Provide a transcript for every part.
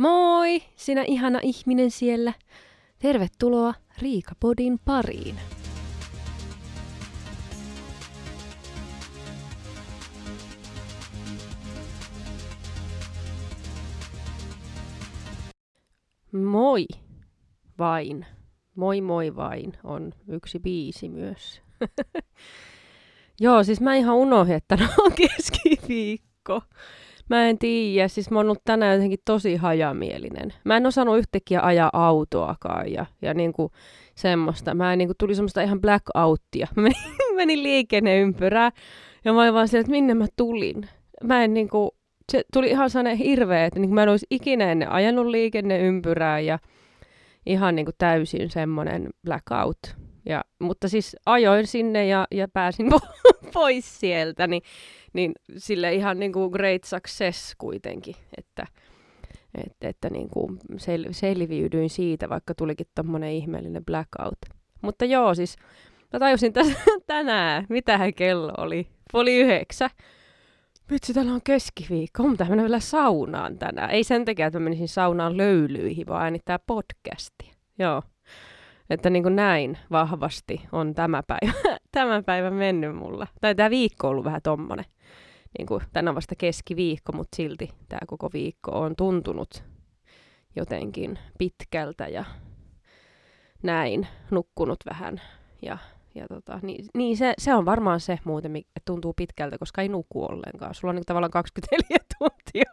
Moi, sinä ihana ihminen siellä. Tervetuloa Riikapodin pariin. Moi vain. Moi moi vain on yksi biisi myös. Joo, siis mä ihan unohdin, että on keskiviikko. Mä en tiedä, siis mä oon ollut tänään jotenkin tosi hajamielinen. Mä en osannut yhtäkkiä ajaa autoakaan ja, ja niinku semmoista. Mä en, niinku, tuli semmoista ihan blackouttia. Mä menin, menin liikenneympyrää ja mä olin vaan siellä, että minne mä tulin. Mä en niinku, se tuli ihan sellainen hirveä, että niinku mä en olisi ikinä ennen ajanut liikenneympyrää ja ihan niinku täysin semmoinen blackout. Ja, mutta siis ajoin sinne ja, ja pääsin pois sieltä, niin niin sille ihan niin kuin great success kuitenkin, että, että, että niin kuin sel, selviydyin siitä, vaikka tulikin tommonen ihmeellinen blackout. Mutta joo, siis mä tajusin tässä tänään, mitä kello oli. Puoli yhdeksä. Vitsi, täällä on keskiviikko. Pitää mennä vielä saunaan tänään. Ei sen takia, että mä menisin saunaan löylyihin, vaan äänittää podcastia. Joo. Että niin kuin näin vahvasti on tämä päivä, tämä päivä mennyt mulla. Tai tämä viikko on ollut vähän tommonen niin kuin, tänään vasta keskiviikko, mutta silti tämä koko viikko on tuntunut jotenkin pitkältä ja näin, nukkunut vähän. Ja, ja tota, niin, niin se, se, on varmaan se muuten, että tuntuu pitkältä, koska ei nuku ollenkaan. Sulla on niin tavallaan 24 tuntia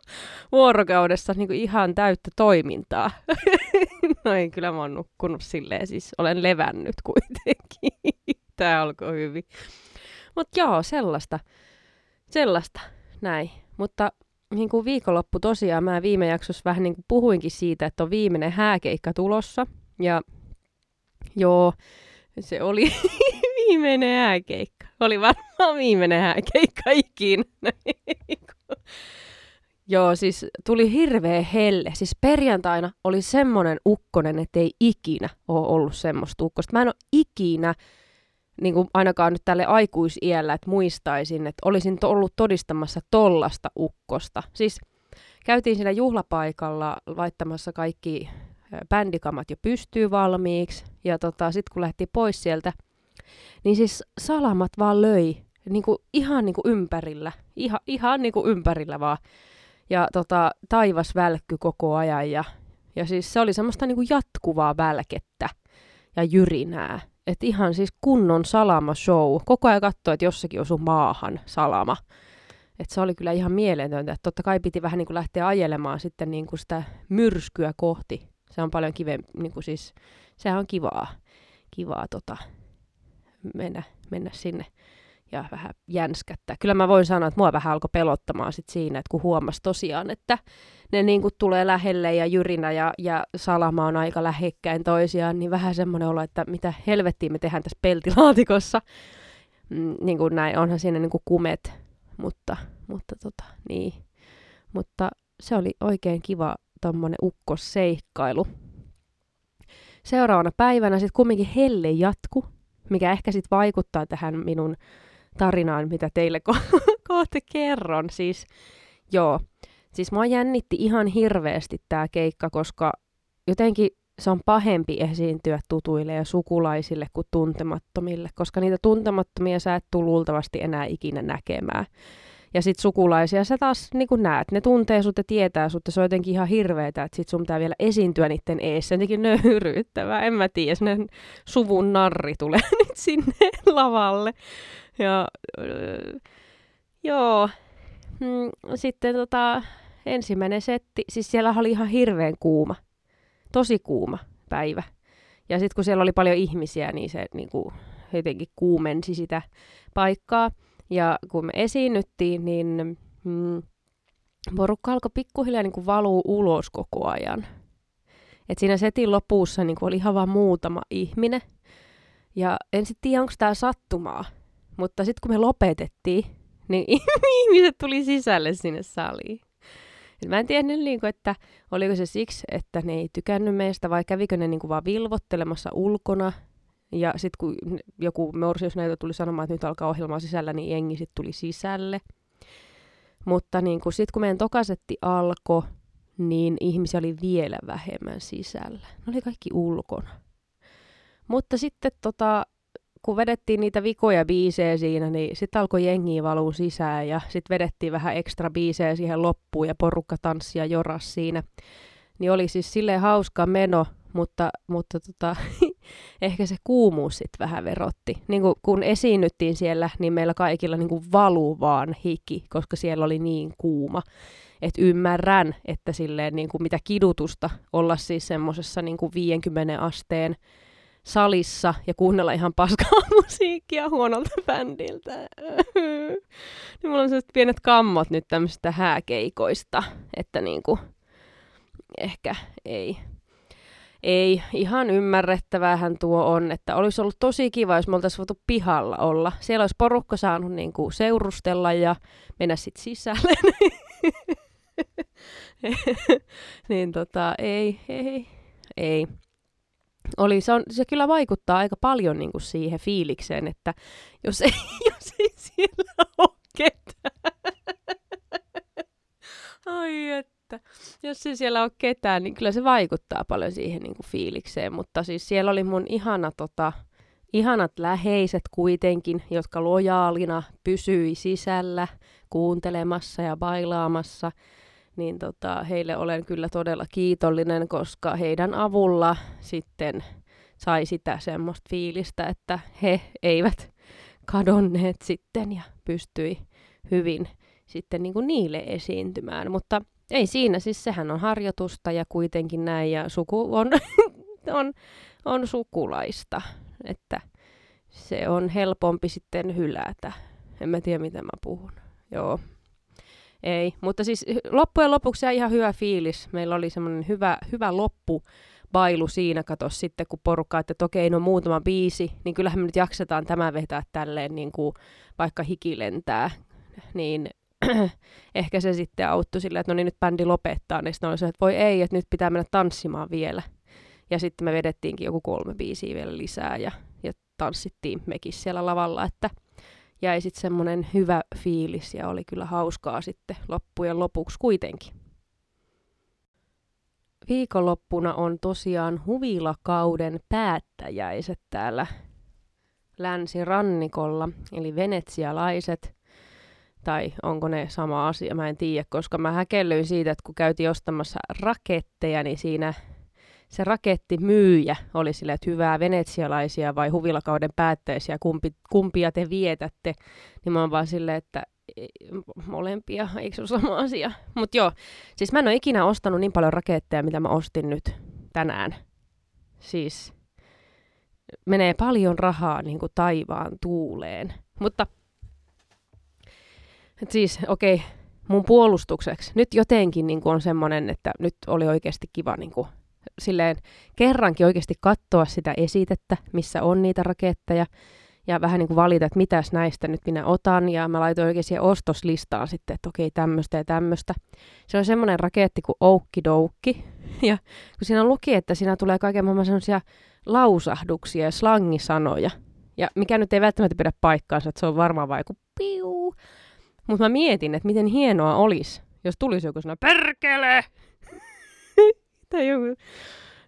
vuorokaudessa niin kuin ihan täyttä toimintaa. no ei, kyllä mä oon nukkunut silleen, siis olen levännyt kuitenkin. Tämä alkoi hyvin. Mutta joo, sellaista sellaista, näin. Mutta niin kuin viikonloppu tosiaan, mä viime jaksossa vähän niin kuin puhuinkin siitä, että on viimeinen hääkeikka tulossa. Ja joo, se oli viimeinen hääkeikka. Oli varmaan viimeinen hääkeikka ikinä. Joo, siis tuli hirveä helle. Siis perjantaina oli semmonen ukkonen, että ei ikinä ole ollut semmoista ukkosta. Mä en ole ikinä niin kuin ainakaan nyt tälle aikuisiällä, että muistaisin, että olisin to- ollut todistamassa tollasta ukkosta. Siis käytiin siinä juhlapaikalla laittamassa kaikki bändikamat jo pystyy valmiiksi, ja tota, sitten kun lähti pois sieltä, niin siis salamat vaan löi niin kuin, ihan niin kuin ympärillä, ihan, ihan niin kuin ympärillä vaan. Ja tota, taivas välkky koko ajan, ja, ja siis se oli semmoista niin kuin jatkuvaa välkettä ja jyrinää. Että ihan siis kunnon salama-show. Koko ajan katsoi, että jossakin osui maahan salama. Että se oli kyllä ihan mieletöntä. Että totta kai piti vähän niin kuin lähteä ajelemaan sitten niin kuin sitä myrskyä kohti. Se on paljon kivempi, niin kuin siis, sehän on kivaa, kivaa tota, mennä, mennä sinne ja vähän jänskättää. Kyllä mä voin sanoa, että mua vähän alkoi pelottamaan sit siinä, että kun huomasi tosiaan, että ne niin kuin tulee lähelle ja Jyrinä ja, ja Salama on aika lähekkäin toisiaan, niin vähän semmoinen olo, että mitä helvettiä me tehdään tässä peltilaatikossa. Mm, niin kuin näin, onhan siinä niin kuin kumet, mutta, mutta tota, niin. Mutta se oli oikein kiva tommonen ukkosseikkailu. Seuraavana päivänä sitten kumminkin helle jatku, mikä ehkä sitten vaikuttaa tähän minun tarinaan, mitä teille ko- kohta kerron. Siis, joo, siis mua jännitti ihan hirveästi tämä keikka, koska jotenkin se on pahempi esiintyä tutuille ja sukulaisille kuin tuntemattomille, koska niitä tuntemattomia sä et tule luultavasti enää ikinä näkemään. Ja sit sukulaisia sä taas niin näet, ne tuntee sut ja tietää sut, ja se on jotenkin ihan hirveetä, että sit sun pitää vielä esiintyä niiden eessä, jotenkin nöyryyttävää, en mä tiedä, suvun narri tulee nyt sinne lavalle. Ja joo, mm, sitten tota, ensimmäinen setti, siis siellä oli ihan hirveän kuuma, tosi kuuma päivä. Ja sitten kun siellä oli paljon ihmisiä, niin se niin kuin, jotenkin kuumensi sitä paikkaa. Ja kun me esiinnyttiin, niin mm, porukka alkoi pikkuhiljaa niin kuin valuu ulos koko ajan. Et siinä setin lopussa niin kuin oli ihan vain muutama ihminen. Ja en sitten tiedä, onko tämä sattumaa, mutta sitten kun me lopetettiin, niin ihmiset tuli sisälle sinne saliin. Et mä en tiedä, niin kuin, että oliko se siksi, että ne ei tykännyt meistä vai kävikö ne niin kuin vaan vilvottelemassa ulkona. Ja sitten kun joku näitä tuli sanomaan, että nyt alkaa ohjelmaa sisällä, niin jengi sitten tuli sisälle. Mutta niin sitten kun meidän tokasetti alkoi, niin ihmisiä oli vielä vähemmän sisällä. Ne oli kaikki ulkona. Mutta sitten tota, kun vedettiin niitä vikoja biisejä siinä, niin sitten alkoi jengi valuu sisään ja sitten vedettiin vähän ekstra biisejä siihen loppuun ja porukka tanssia joras siinä. Niin oli siis silleen hauska meno, mutta, mutta tota, ehkä se kuumuus sitten vähän verotti. Niin kun, kun esiinnyttiin siellä, niin meillä kaikilla niin valuu vaan hiki, koska siellä oli niin kuuma. että ymmärrän, että silleen niin mitä kidutusta olla siis semmoisessa niin 50 asteen salissa ja kuunnella ihan paskaa musiikkia huonolta bändiltä. niin mulla on sellaiset pienet kammot nyt tämmöisistä hääkeikoista, että niinku, ehkä ei. Ei, ihan ymmärrettävähän tuo on, että olisi ollut tosi kiva, jos me oltaisiin voitu pihalla olla. Siellä olisi porukka saanut niinku seurustella ja mennä sitten sisälle. niin tota, ei, ei, ei oli, se, on, se kyllä vaikuttaa aika paljon niin kuin siihen fiilikseen, että jos ei, jos ei siellä ole ketään. Ai että. Jos ei siellä ole ketään, niin kyllä se vaikuttaa paljon siihen niin kuin fiilikseen. Mutta siis siellä oli mun ihana, tota, ihanat läheiset kuitenkin, jotka lojaalina pysyi sisällä kuuntelemassa ja bailaamassa niin tota, heille olen kyllä todella kiitollinen, koska heidän avulla sitten sai sitä semmoista fiilistä, että he eivät kadonneet sitten ja pystyi hyvin sitten niin kuin niille esiintymään. Mutta ei siinä, siis sehän on harjoitusta ja kuitenkin näin ja suku on, on, on sukulaista, että se on helpompi sitten hylätä. En mä tiedä, mitä mä puhun. Joo, ei, mutta siis loppujen lopuksi jäi ihan hyvä fiilis. Meillä oli semmoinen hyvä, hyvä loppu bailu siinä, kato sitten, kun porukka, että okei, no muutama biisi, niin kyllähän me nyt jaksetaan tämä vetää tälleen, niin kuin vaikka hiki lentää, niin ehkä se sitten auttoi silleen, että no niin nyt bändi lopettaa, niin sitten oli se, että voi ei, että nyt pitää mennä tanssimaan vielä. Ja sitten me vedettiinkin joku kolme biisiä vielä lisää ja, ja tanssittiin mekin siellä lavalla, että jäi sitten semmoinen hyvä fiilis ja oli kyllä hauskaa sitten loppujen lopuksi kuitenkin. Viikonloppuna on tosiaan huvilakauden päättäjäiset täällä länsirannikolla, eli venetsialaiset, tai onko ne sama asia, mä en tiedä, koska mä häkellyin siitä, että kun käytiin ostamassa raketteja, niin siinä se rakettimyyjä oli sille, että hyvää venetsialaisia vai huvilakauden päättäisiä, kumpi, kumpia te vietätte, niin mä oon vaan silleen, että molempia, eikö se ole sama asia? Mutta joo, siis mä en ole ikinä ostanut niin paljon raketteja, mitä mä ostin nyt tänään. Siis menee paljon rahaa niin kuin taivaan tuuleen. Mutta et siis okei, okay, mun puolustukseksi nyt jotenkin niin kuin on semmoinen, että nyt oli oikeasti kiva niin kuin silleen kerrankin oikeasti katsoa sitä esitettä, missä on niitä raketteja, ja vähän niin kuin valita, että mitäs näistä nyt minä otan, ja mä laitoin oikein siihen ostoslistaan sitten, että okei, tämmöistä ja tämmöistä. Se on semmoinen raketti kuin Oukki ja kun siinä luki, että siinä tulee kaiken maailman semmoisia lausahduksia ja slangisanoja, ja mikä nyt ei välttämättä pidä paikkaansa, että se on varmaan vaikka piu. Mutta mä mietin, että miten hienoa olisi, jos tulisi joku sana perkele, tai joku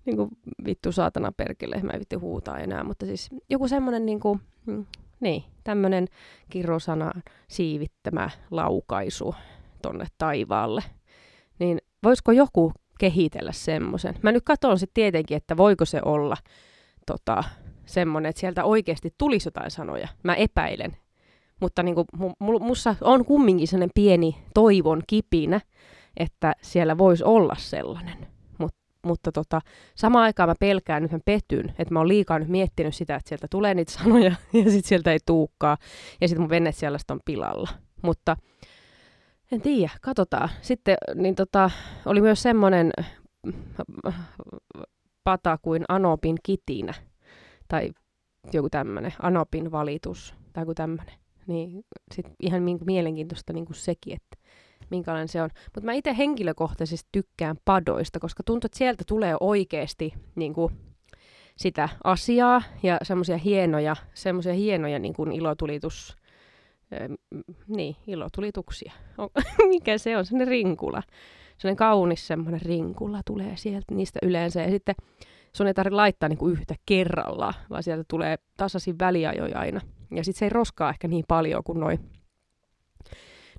niin kuin, vittu saatana perkele, mä en vittu huutaa enää, mutta siis joku semmoinen niin kuin, mm, niin, tämmöinen kirosana siivittämä laukaisu tonne taivaalle. Niin voisiko joku kehitellä semmoisen? Mä nyt katson sitten tietenkin, että voiko se olla tota, semmoinen, että sieltä oikeasti tulisi jotain sanoja. Mä epäilen. Mutta niin kuin, mussa on kumminkin sellainen pieni toivon kipinä, että siellä voisi olla sellainen mutta tota, samaan aikaan mä pelkään, nyt mä petyn, että mä oon liikaa nyt miettinyt sitä, että sieltä tulee niitä sanoja ja sitten sieltä ei tuukkaa ja sitten mun vene siellä on pilalla. Mutta en tiedä, katsotaan. Sitten niin tota, oli myös semmoinen pata kuin Anopin kitinä tai joku tämmöinen Anopin valitus tai joku tämmöinen. Niin sit ihan mielenkiintoista niin kuin sekin, että minkälainen se on. Mutta mä itse henkilökohtaisesti tykkään padoista, koska tuntuu, että sieltä tulee oikeasti niin kuin, sitä asiaa ja semmoisia hienoja, semmoisia hienoja niin kuin ilotulitus, niin, ilotulituksia. Mikä se on? Sellainen rinkula. sellainen kaunis semmoinen rinkulla tulee sieltä niistä yleensä. Ja sitten sun ei tarvitse laittaa niinku yhtä kerralla, vaan sieltä tulee tasaisin väliajoja aina. Ja sitten se ei roskaa ehkä niin paljon kuin noin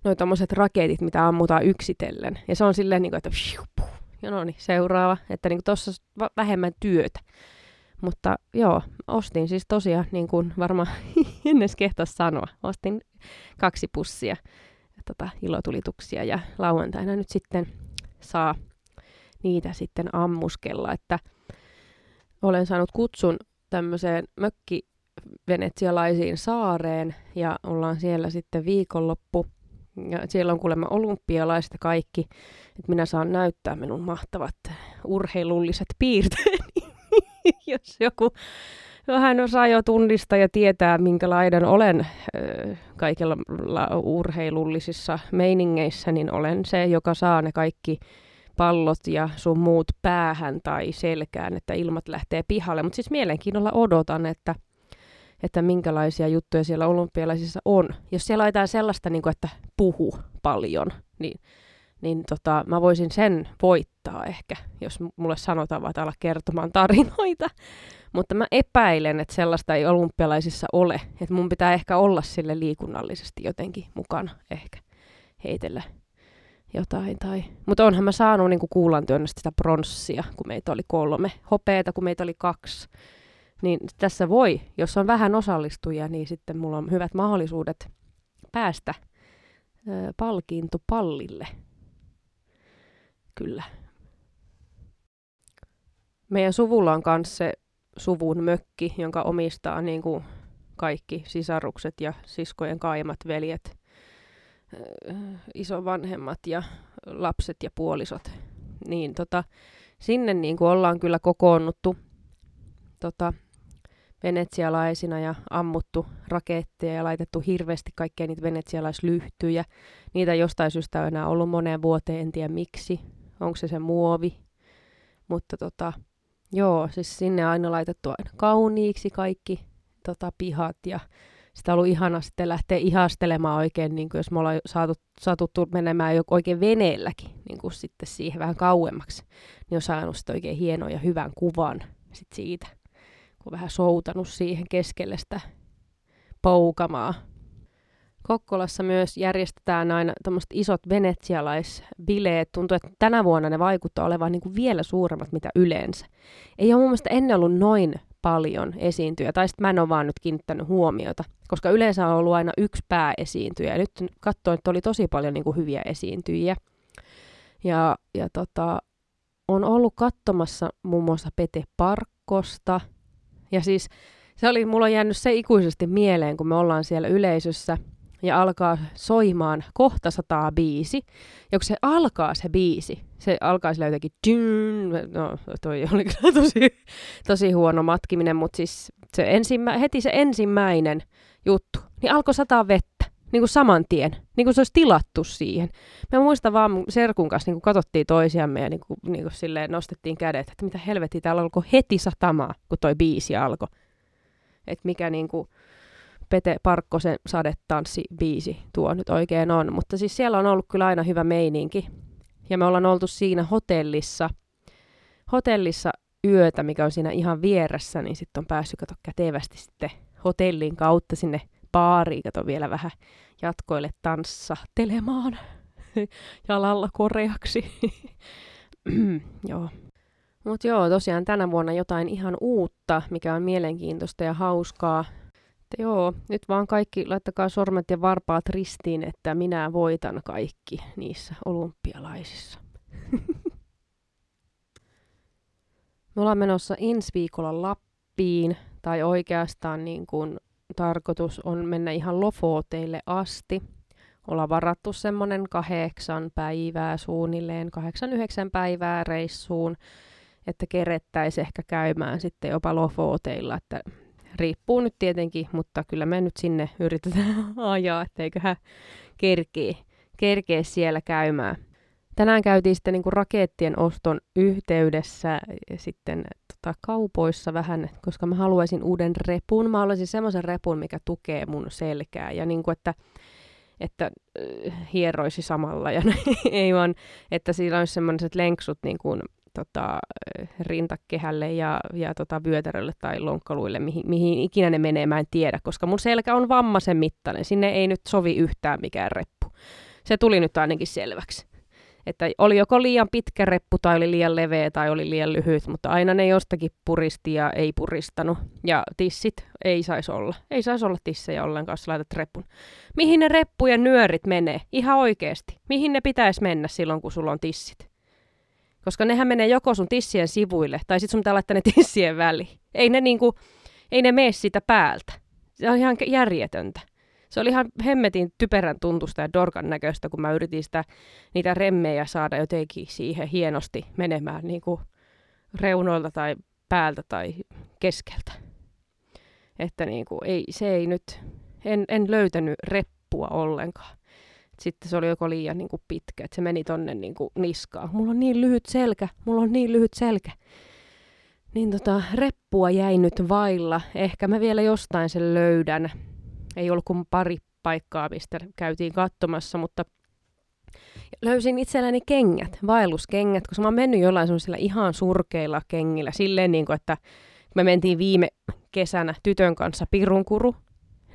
noi tommoset raketit, mitä ammutaan yksitellen. Ja se on silleen, niin kuin, että ja no niin, seuraava, että niin tuossa vähemmän työtä. Mutta joo, ostin siis tosiaan, niin kuin varmaan ennen kehtas sanoa, ostin kaksi pussia tota, ilotulituksia ja lauantaina nyt sitten saa niitä sitten ammuskella, että olen saanut kutsun tämmöiseen mökki venetsialaisiin saareen ja ollaan siellä sitten viikonloppu. Ja siellä on kuulemma olympialaiset kaikki, että minä saan näyttää minun mahtavat urheilulliset piirteeni, jos joku vähän osaa jo tunnistaa ja tietää, minkälainen olen kaikilla urheilullisissa meiningeissä, niin olen se, joka saa ne kaikki pallot ja sun muut päähän tai selkään, että ilmat lähtee pihalle. Mutta siis mielenkiinnolla odotan, että, että minkälaisia juttuja siellä olympialaisissa on. Jos siellä laitetaan sellaista, niin kuin, että puhu paljon, niin, niin tota, mä voisin sen voittaa ehkä, jos mulle sanotaan vaan olla kertomaan tarinoita. Mutta mä epäilen, että sellaista ei olympialaisissa ole. Että mun pitää ehkä olla sille liikunnallisesti jotenkin mukana ehkä heitellä jotain. Tai... Mutta onhan mä saanut niin kuulan työnnöstä sitä pronssia, kun meitä oli kolme. Hopeeta, kun meitä oli kaksi. Niin tässä voi, jos on vähän osallistujia, niin sitten mulla on hyvät mahdollisuudet päästä palkintopallille. Kyllä. Meidän suvulla on myös se suvun mökki, jonka omistaa niin kuin kaikki sisarukset ja siskojen kaimat veljet, isovanhemmat ja lapset ja puolisot. Niin tota, sinne niin kuin ollaan kyllä kokoonnuttu tota, venetsialaisina ja ammuttu raketteja ja laitettu hirveästi kaikkea niitä venetsialaislyhtyjä. Niitä jostain syystä on enää ollut moneen vuoteen, en tiedä miksi. Onko se se muovi. Mutta tota, Joo, siis sinne aina laitettu aina kauniiksi kaikki tota, pihat ja sitä on ollut ihana sitten lähteä ihastelemaan oikein, niin kuin jos me ollaan saatu, satuttu menemään jo oikein veneelläkin niin kuin sitten siihen vähän kauemmaksi, niin on saanut sitten oikein hienon ja hyvän kuvan sit siitä, kun vähän soutanut siihen keskelle sitä poukamaa. Kokkolassa myös järjestetään aina tämmöiset isot venetsialaisbileet. Tuntuu, että tänä vuonna ne vaikuttaa olevan niin kuin vielä suuremmat mitä yleensä. Ei ole mun mielestä ennen ollut noin paljon esiintyjä, tai sitten mä en ole vaan nyt kiinnittänyt huomiota, koska yleensä on ollut aina yksi pääesiintyjä, nyt katsoin, että oli tosi paljon niin kuin hyviä esiintyjiä. Ja, ja tota, on ollut katsomassa muun muassa Pete Parkkosta, ja siis se oli, mulla on jäänyt se ikuisesti mieleen, kun me ollaan siellä yleisössä, ja alkaa soimaan kohta sataa biisi. Ja kun se alkaa se biisi, se alkaa sillä jotenkin no toi oli kyllä tosi, tosi huono matkiminen, mutta siis se ensimmä, heti se ensimmäinen juttu, niin alkoi sataa vettä, niin kuin saman tien, niin kuin se olisi tilattu siihen. Mä muistan vaan mun serkun kanssa, niin kuin katsottiin toisiamme ja niin kuin, niin kuin silleen nostettiin kädet, että mitä helvetti, täällä alkoi heti satamaa, kun toi biisi alkoi. Että mikä niin kuin, Pete Parkkosen sadetanssi-biisi tuo nyt oikein on. Mutta siis siellä on ollut kyllä aina hyvä meininki. Ja me ollaan oltu siinä hotellissa, hotellissa yötä, mikä on siinä ihan vieressä, niin sitten on päässyt kato kätevästi sitten hotellin kautta sinne baariin, kato vielä vähän jatkoille tanssahtelemaan jalalla koreaksi. joo. Mutta joo, tosiaan tänä vuonna jotain ihan uutta, mikä on mielenkiintoista ja hauskaa. Että joo, nyt vaan kaikki, laittakaa sormet ja varpaat ristiin, että minä voitan kaikki niissä olympialaisissa. Me ollaan menossa ensi viikolla Lappiin, tai oikeastaan niin kuin tarkoitus on mennä ihan Lofoteille asti. Ollaan varattu semmoinen kahdeksan päivää suunnilleen, kahdeksan yhdeksän päivää reissuun, että kerettäisiin ehkä käymään sitten jopa Lofoteilla, että riippuu nyt tietenkin, mutta kyllä me nyt sinne yritetään ajaa, etteiköhän kerkee, kerkee siellä käymään. Tänään käytiin sitten niin kuin rakettien oston yhteydessä sitten tota, kaupoissa vähän, koska mä haluaisin uuden repun. Mä haluaisin semmoisen repun, mikä tukee mun selkää ja niin kuin, että että äh, hieroisi samalla. Ja ei vaan, että sillä olisi semmoiset lenksut niin kuin, tota, rintakehälle ja, ja tota, vyötärölle tai lonkkaluille, mihin, mihin ikinä ne menee, mä en tiedä, koska mun selkä on vammaisen mittainen. Sinne ei nyt sovi yhtään mikään reppu. Se tuli nyt ainakin selväksi. Että oli joko liian pitkä reppu tai oli liian leveä tai oli liian lyhyt, mutta aina ne jostakin puristi ja ei puristanut. Ja tissit ei saisi olla. Ei saisi olla tissejä ollenkaan, jos laitat repun. Mihin ne reppujen nyörit menee? Ihan oikeasti. Mihin ne pitäisi mennä silloin, kun sulla on tissit? Koska nehän menee joko sun tissien sivuille, tai sitten sun pitää laittaa ne tissien väliin. Ei ne, niinku, ei ne mene sitä päältä. Se on ihan järjetöntä se oli ihan hemmetin typerän tuntusta ja dorkan näköistä, kun mä yritin sitä, niitä remmejä saada jotenkin siihen hienosti menemään niin kuin reunoilta tai päältä tai keskeltä. Että niin kuin, ei, se ei nyt, en, en löytänyt reppua ollenkaan. Sitten se oli joko liian niin kuin pitkä, että se meni tonne niin kuin niskaan. Mulla on niin lyhyt selkä, mulla on niin lyhyt selkä. Niin tota, reppua jäi nyt vailla. Ehkä mä vielä jostain sen löydän ei ollut kuin pari paikkaa, mistä käytiin katsomassa, mutta löysin itselläni kengät, vaelluskengät, koska mä oon mennyt jollain semmoisilla ihan surkeilla kengillä, silleen niin kuin, että me mentiin viime kesänä tytön kanssa Pirunkuru,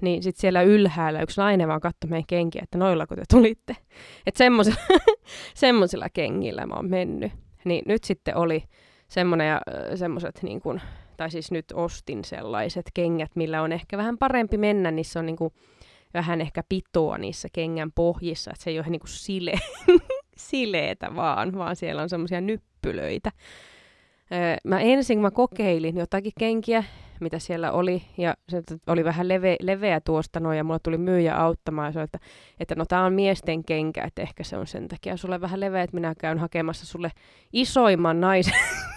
niin sitten siellä ylhäällä yksi nainen vaan katsoi meidän kenkiä, että noillako te tulitte. Että semmoisilla, semmoisilla kengillä mä oon mennyt. Niin nyt sitten oli semmoinen ja semmoiset niin kuin tai siis nyt ostin sellaiset kengät, millä on ehkä vähän parempi mennä, niissä on niinku vähän ehkä pitoa niissä kengän pohjissa, että se ei ole niinku sile, sileetä vaan, vaan siellä on semmoisia nyppylöitä. mä ensin mä kokeilin jotakin kenkiä, mitä siellä oli, ja se oli vähän leve, leveä tuosta noin, ja mulla tuli myyjä auttamaan, ja oli, että, että no tää on miesten kenkä, että ehkä se on sen takia sulle vähän leveä, että minä käyn hakemassa sulle isoimman naisen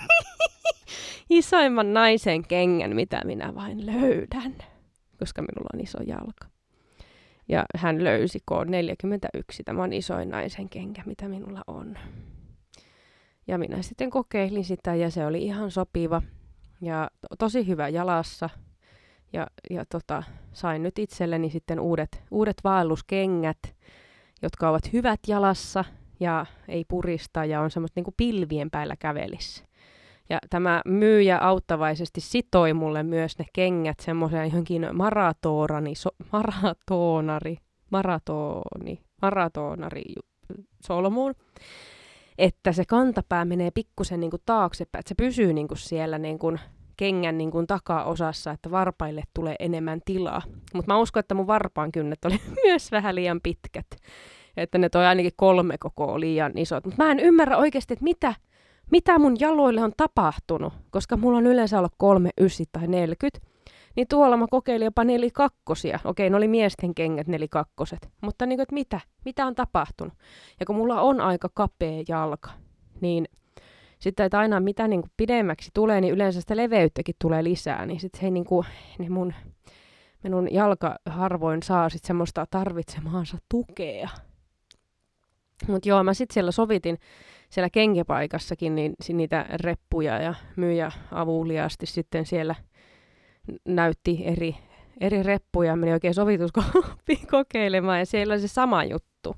isoimman naisen kengän, mitä minä vain löydän, koska minulla on iso jalka. Ja hän löysi K41, tämä on isoin naisen kenkä, mitä minulla on. Ja minä sitten kokeilin sitä ja se oli ihan sopiva ja to- tosi hyvä jalassa. Ja, ja tota, sain nyt itselleni sitten uudet, uudet vaelluskengät, jotka ovat hyvät jalassa ja ei purista ja on semmoista niin pilvien päällä kävelissä. Ja tämä myyjä auttavaisesti sitoi mulle myös ne kengät semmoiseen johonkin maratonari, so, maratonari, maratoni, maratonari solmuun, että se kantapää menee pikkusen niin taaksepäin, että se pysyy niin kuin siellä niin kuin kengän niin kuin takaosassa, että varpaille tulee enemmän tilaa. Mutta mä uskon, että mun varpaan kynnet oli myös vähän liian pitkät. Että ne toi ainakin kolme kokoa liian isot. Mutta mä en ymmärrä oikeasti, että mitä, mitä mun jaloille on tapahtunut, koska mulla on yleensä ollut kolme, ysi tai 40, niin tuolla mä kokeilin jopa nelikakkosia. Okei, ne oli miesten kengät nelikakkoset, mutta niin kuin, että mitä, mitä on tapahtunut? Ja kun mulla on aika kapea jalka, niin sitten että aina mitä niin kuin pidemmäksi tulee, niin yleensä sitä leveyttäkin tulee lisää, niin sitten se niin kuin, niin mun, minun jalka harvoin saa sitten semmoista tarvitsemaansa tukea. Mutta joo, mä sitten siellä sovitin siellä kenkepaikassakin niin niitä reppuja ja myyjä avuliaasti sitten siellä näytti eri, eri reppuja. Meni oikein sovituskooppiin kokeilemaan ja siellä oli se sama juttu.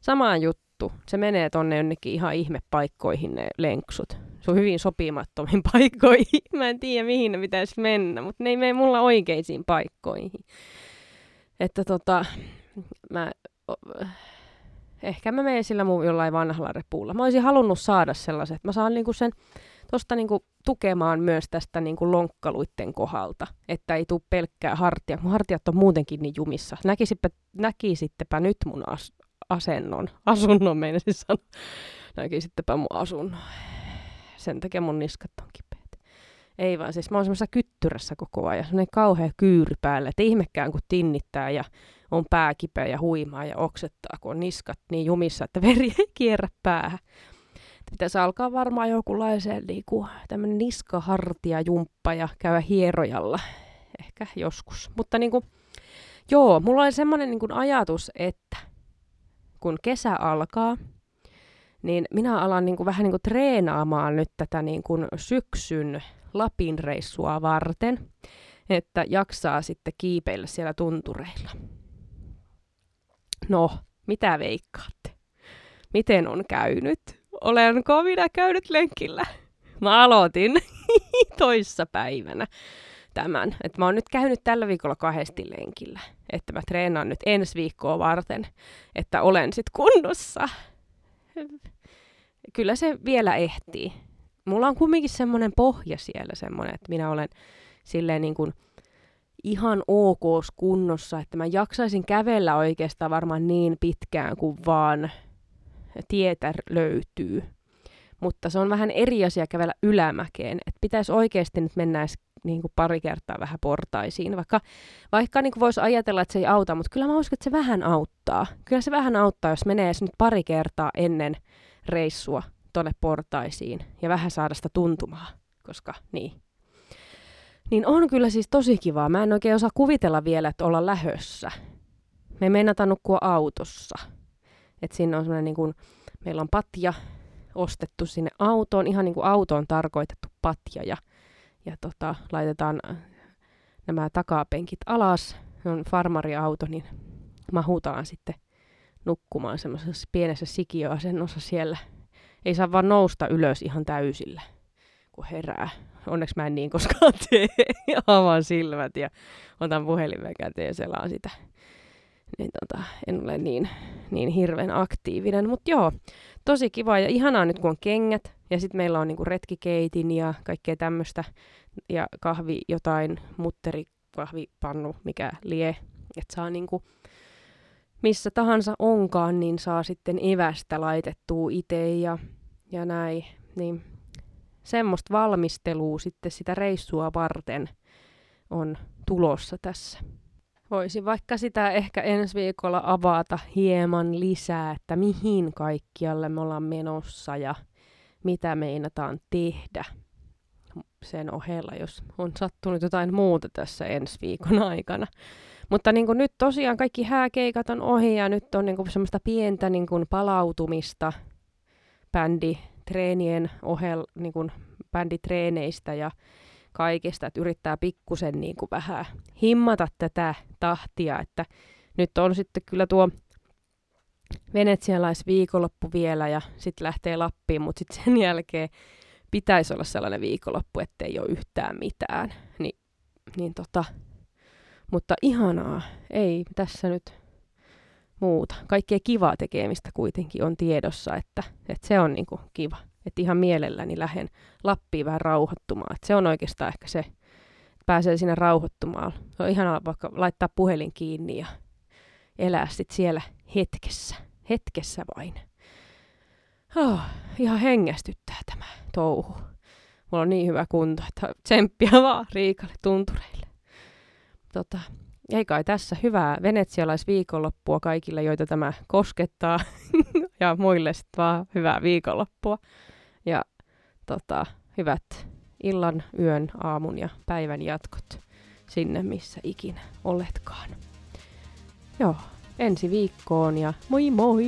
Sama juttu. Se menee tonne jonnekin ihan ihmepaikkoihin ne lenksut. Se on hyvin sopimattomiin paikkoihin. Mä en tiedä mihin ne pitäisi mennä, mutta ne ei mene mulla oikeisiin paikkoihin. Että tota, mä ehkä mä menen sillä mun jollain vanhalla repuulla. Mä olisin halunnut saada sellaiset, että mä saan niinku sen tosta niinku tukemaan myös tästä niinku lonkkaluitten kohdalta, että ei tule pelkkää hartia, kun hartiat on muutenkin niin jumissa. Näkisippä, näkisittepä nyt mun as, asennon, asunnon meinasin sanoa. Näkisittepä mun asunnon. Sen takia mun niskat on kipeät. Ei vaan, siis mä oon semmoisessa kyttyrässä koko ajan, semmoinen kauhea kyyry päällä, että ihmekään kun tinnittää ja on pää kipeä ja huimaa ja oksettaa, kun on niskat niin jumissa, että veri ei kierrä päähän. Pitäisi alkaa varmaan jokinlaiseen niin niskahartia jumppa ja käydä hierojalla ehkä joskus. Mutta niin kuin, joo, mulla oli semmoinen niin ajatus, että kun kesä alkaa, niin minä alan niin kuin vähän niin kuin treenaamaan nyt tätä niin kuin syksyn Lapin reissua varten, että jaksaa sitten kiipeillä siellä tuntureilla. No, mitä veikkaatte? Miten on käynyt? Olenko minä käynyt lenkillä? Mä aloitin toissa päivänä tämän. Että mä oon nyt käynyt tällä viikolla kahdesti lenkillä. Että mä treenaan nyt ensi viikkoa varten, että olen sit kunnossa. Kyllä se vielä ehtii. Mulla on kumminkin semmoinen pohja siellä semmoinen, että minä olen silleen niin kuin ihan ok kunnossa, että mä jaksaisin kävellä oikeastaan varmaan niin pitkään kuin vaan tietä löytyy. Mutta se on vähän eri asia kävellä ylämäkeen. Että pitäisi oikeasti nyt mennä edes niin kuin pari kertaa vähän portaisiin. Vaikka, vaikka niin voisi ajatella, että se ei auta, mutta kyllä mä uskon, että se vähän auttaa. Kyllä se vähän auttaa, jos menee edes nyt pari kertaa ennen reissua tuonne portaisiin ja vähän saada sitä tuntumaa, koska niin. Niin on kyllä siis tosi kivaa. Mä en oikein osaa kuvitella vielä, että olla lähössä. Me ei nukkua autossa. että sinne on semmoinen niin kuin, meillä on patja ostettu sinne autoon, ihan niin kuin autoon tarkoitettu patja ja, ja tota, laitetaan nämä takapenkit alas. Se on farmariauto, niin mahutaan sitten nukkumaan semmoisessa pienessä sikiöasennossa siellä. Ei saa vaan nousta ylös ihan täysillä, kun herää. Onneksi mä en niin koskaan tee. Avaan silmät ja otan puhelimen käteen ja selaan sitä. Niin tota, en ole niin, niin hirveän aktiivinen. Mutta joo, tosi kiva ja ihanaa nyt kun on kengät. Ja sitten meillä on niinku retkikeitin ja kaikkea tämmöistä. Ja kahvi jotain, mutteri, kahvipannu, mikä lie. Että saa niinku missä tahansa onkaan, niin saa sitten evästä laitettua itse ja, ja näin. Niin semmoista valmistelua sitten sitä reissua varten on tulossa tässä. Voisin vaikka sitä ehkä ensi viikolla avata hieman lisää, että mihin kaikkialle me ollaan menossa ja mitä meinataan tehdä sen ohella, jos on sattunut jotain muuta tässä ensi viikon aikana. Mutta niin kuin nyt tosiaan kaikki hääkeikat on ohi ja nyt on niin kuin semmoista pientä niin kuin palautumista bänditreenien ohella, niin kuin bänditreeneistä ja kaikesta, että yrittää pikkusen niin kuin vähän himmata tätä tahtia, että nyt on sitten kyllä tuo venetsialaisviikonloppu vielä ja sitten lähtee Lappiin, mutta sitten sen jälkeen pitäisi olla sellainen viikonloppu, ettei ole yhtään mitään. Ni, niin tota, mutta ihanaa, ei tässä nyt muuta. Kaikkea kivaa tekemistä kuitenkin on tiedossa, että, että se on niinku kiva. Että ihan mielelläni lähden Lappiin vähän rauhoittumaan. Että se on oikeastaan ehkä se, että pääsee sinne rauhoittumaan. Se on ihanaa vaikka laittaa puhelin kiinni ja elää sitten siellä hetkessä. Hetkessä vain. Oh, ihan hengästyttää tämä touhu. Mulla on niin hyvä kunto, että tsemppiä vaan Riikalle tuntureille. Tota, ei kai tässä hyvää venetsialaisviikonloppua kaikille, joita tämä koskettaa. ja muille sitten vaan hyvää viikonloppua. Ja tota, hyvät illan, yön, aamun ja päivän jatkot sinne, missä ikinä oletkaan. Joo, ensi viikkoon ja moi moi!